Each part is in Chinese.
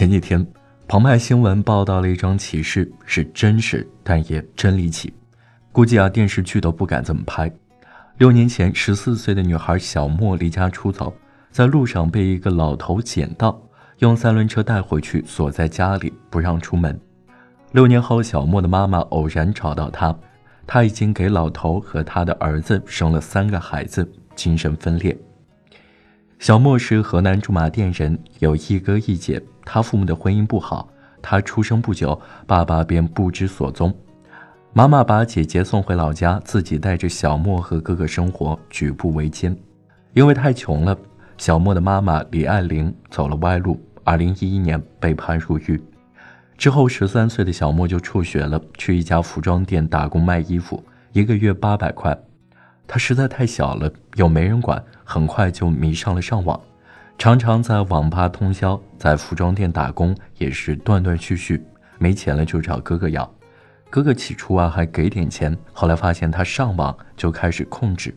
前几天，澎湃新闻报道了一桩奇事，是真实，但也真离奇。估计啊，电视剧都不敢这么拍。六年前，十四岁的女孩小莫离家出走，在路上被一个老头捡到，用三轮车带回去，锁在家里不让出门。六年后，小莫的妈妈偶然找到她，她已经给老头和他的儿子生了三个孩子，精神分裂。小莫是河南驻马店人，有一哥一姐。他父母的婚姻不好，他出生不久，爸爸便不知所踪。妈妈把姐姐送回老家，自己带着小莫和哥哥生活，举步维艰。因为太穷了，小莫的妈妈李爱玲走了歪路，二零一一年被判入狱。之后，十三岁的小莫就辍学了，去一家服装店打工卖衣服，一个月八百块。他实在太小了，又没人管，很快就迷上了上网，常常在网吧通宵，在服装店打工也是断断续续，没钱了就找哥哥要。哥哥起初啊还给点钱，后来发现他上网就开始控制。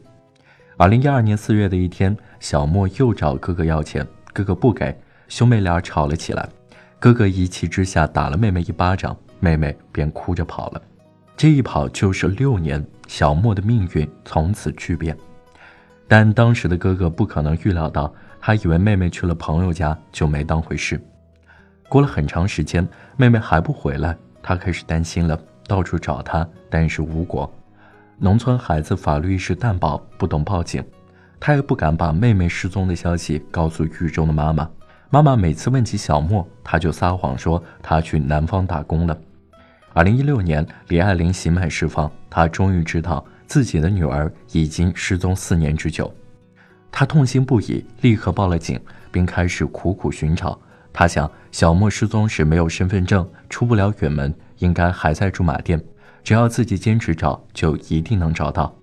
二零一二年四月的一天，小莫又找哥哥要钱，哥哥不给，兄妹俩吵了起来，哥哥一气之下打了妹妹一巴掌，妹妹便哭着跑了。这一跑就是六年，小莫的命运从此巨变。但当时的哥哥不可能预料到，他以为妹妹去了朋友家，就没当回事。过了很长时间，妹妹还不回来，他开始担心了，到处找她，但是无果。农村孩子法律意识淡薄，不懂报警，他也不敢把妹妹失踪的消息告诉狱中的妈妈。妈妈每次问起小莫，他就撒谎说他去南方打工了。二零一六年，李爱玲刑满释放，她终于知道自己的女儿已经失踪四年之久，他痛心不已，立刻报了警，并开始苦苦寻找。他想，小莫失踪时没有身份证，出不了远门，应该还在驻马店，只要自己坚持找，就一定能找到。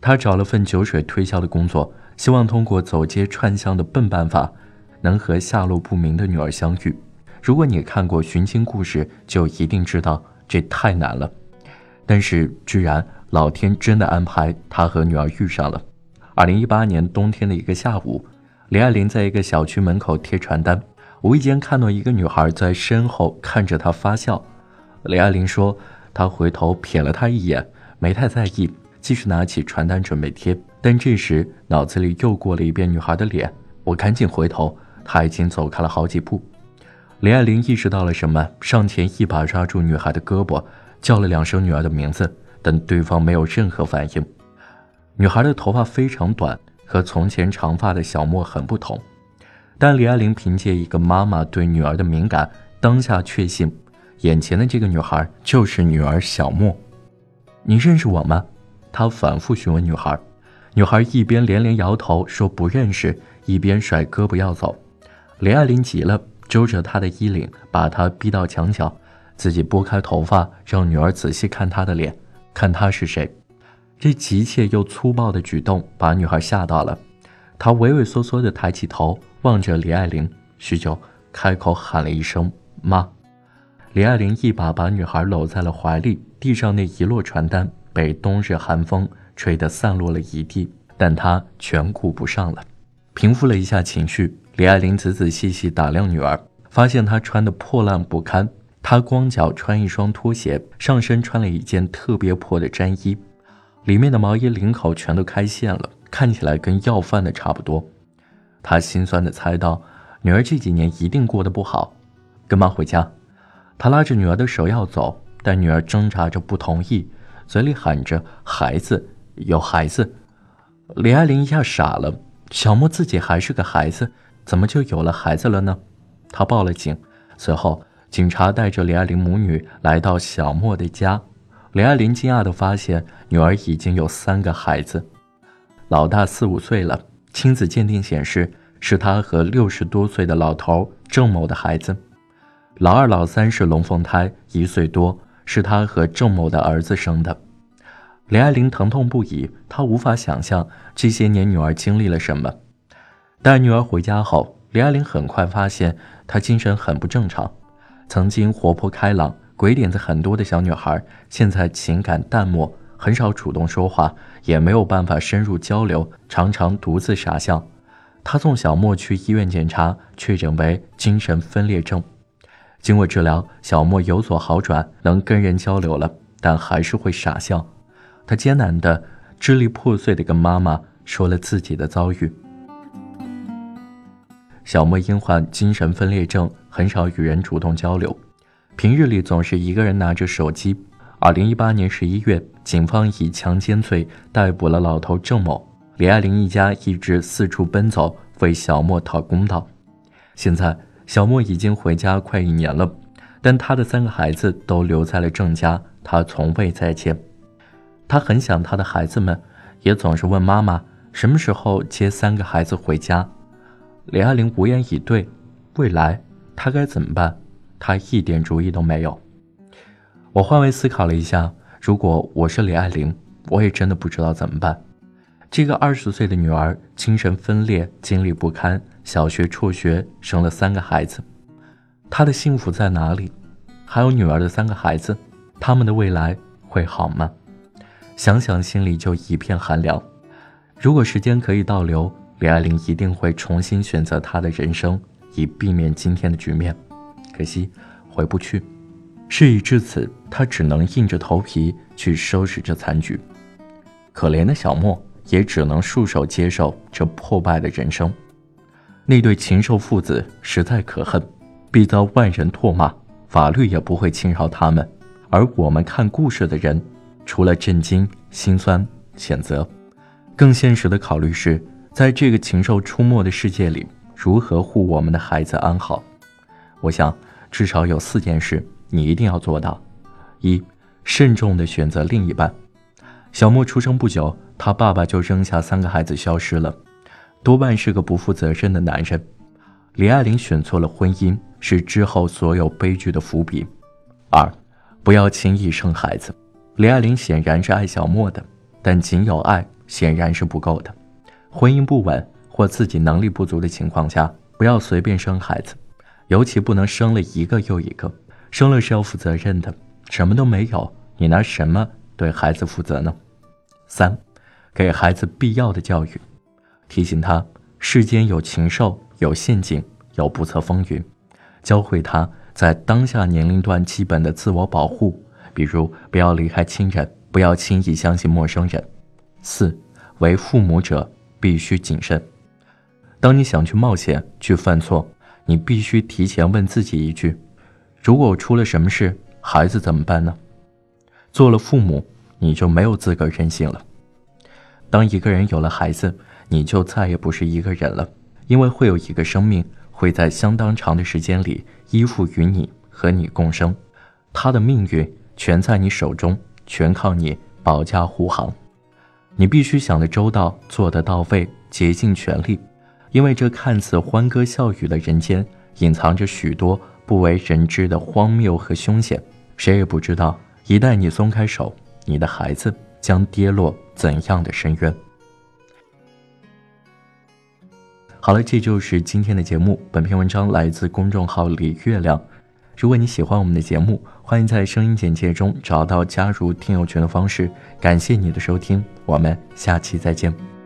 他找了份酒水推销的工作，希望通过走街串巷的笨办法，能和下落不明的女儿相遇。如果你看过《寻亲故事》，就一定知道这太难了。但是，居然老天真的安排他和女儿遇上了。二零一八年冬天的一个下午，李爱玲在一个小区门口贴传单，无意间看到一个女孩在身后看着她发笑。李爱玲说：“她回头瞥了她一眼，没太在意，继续拿起传单准备贴。但这时脑子里又过了一遍女孩的脸，我赶紧回头，她已经走开了好几步。”李爱玲意识到了什么，上前一把抓住女孩的胳膊，叫了两声女儿的名字，但对方没有任何反应。女孩的头发非常短，和从前长发的小莫很不同。但李爱玲凭借一个妈妈对女儿的敏感，当下确信，眼前的这个女孩就是女儿小莫。你认识我吗？她反复询问女孩。女孩一边连连摇头说不认识，一边甩胳膊要走。李爱玲急了。揪着她的衣领，把她逼到墙角，自己拨开头发，让女儿仔细看她的脸，看她是谁。这急切又粗暴的举动把女孩吓到了，她畏畏缩缩地抬起头，望着李爱玲，许久，开口喊了一声“妈”。李爱玲一把把女孩搂在了怀里，地上那一摞传单被冬日寒风吹得散落了一地，但她全顾不上了，平复了一下情绪。李爱玲仔仔细细打量女儿，发现她穿的破烂不堪。她光脚穿一双拖鞋，上身穿了一件特别破的毡衣，里面的毛衣领口全都开线了，看起来跟要饭的差不多。他心酸地猜到，女儿这几年一定过得不好。跟妈回家。他拉着女儿的手要走，但女儿挣扎着不同意，嘴里喊着“孩子，有孩子”。李爱玲一下傻了，小莫自己还是个孩子。怎么就有了孩子了呢？他报了警，随后警察带着李爱玲母女来到小莫的家。李爱玲惊讶地发现，女儿已经有三个孩子，老大四五岁了，亲子鉴定显示是她和六十多岁的老头郑某的孩子；老二、老三是龙凤胎，一岁多，是她和郑某的儿子生的。李爱玲疼痛不已，她无法想象这些年女儿经历了什么。带女儿回家后，李爱玲很快发现她精神很不正常。曾经活泼开朗、鬼点子很多的小女孩，现在情感淡漠，很少主动说话，也没有办法深入交流，常常独自傻笑。她送小莫去医院检查，确诊为精神分裂症，经过治疗，小莫有所好转，能跟人交流了，但还是会傻笑。他艰难的、支离破碎的跟妈妈说了自己的遭遇。小莫因患精神分裂症，很少与人主动交流，平日里总是一个人拿着手机。二零一八年十一月，警方以强奸罪逮捕了老头郑某。李爱玲一家一直四处奔走，为小莫讨公道。现在。小莫已经回家快一年了，但他的三个孩子都留在了郑家，他从未再见。他很想他的孩子们，也总是问妈妈什么时候接三个孩子回家。李爱玲无言以对。未来他该怎么办？他一点主意都没有。我换位思考了一下，如果我是李爱玲，我也真的不知道怎么办。这个二十岁的女儿精神分裂，经历不堪。小学辍学，生了三个孩子，她的幸福在哪里？还有女儿的三个孩子，他们的未来会好吗？想想心里就一片寒凉。如果时间可以倒流，李爱玲一定会重新选择她的人生，以避免今天的局面。可惜回不去，事已至此，他只能硬着头皮去收拾这残局。可怜的小莫也只能束手接受这破败的人生。那对禽兽父子实在可恨，必遭万人唾骂，法律也不会轻饶他们。而我们看故事的人，除了震惊、心酸、谴责，更现实的考虑是，在这个禽兽出没的世界里，如何护我们的孩子安好？我想，至少有四件事你一定要做到：一、慎重地选择另一半。小莫出生不久，他爸爸就扔下三个孩子消失了。多半是个不负责任的男人，李爱玲选错了婚姻，是之后所有悲剧的伏笔。二，不要轻易生孩子。李爱玲显然是爱小莫的，但仅有爱显然是不够的。婚姻不稳或自己能力不足的情况下，不要随便生孩子，尤其不能生了一个又一个。生了是要负责任的，什么都没有，你拿什么对孩子负责呢？三，给孩子必要的教育。提醒他，世间有禽兽，有陷阱，有不测风云，教会他在当下年龄段基本的自我保护，比如不要离开亲人，不要轻易相信陌生人。四，为父母者必须谨慎。当你想去冒险、去犯错，你必须提前问自己一句：如果出了什么事，孩子怎么办呢？做了父母，你就没有资格任性了。当一个人有了孩子，你就再也不是一个人了，因为会有一个生命会在相当长的时间里依附于你，和你共生，他的命运全在你手中，全靠你保驾护航。你必须想得周到，做得到位，竭尽全力，因为这看似欢歌笑语的人间，隐藏着许多不为人知的荒谬和凶险。谁也不知道，一旦你松开手，你的孩子将跌落怎样的深渊。好了，这就是今天的节目。本篇文章来自公众号李月亮。如果你喜欢我们的节目，欢迎在声音简介中找到加入听友群的方式。感谢你的收听，我们下期再见。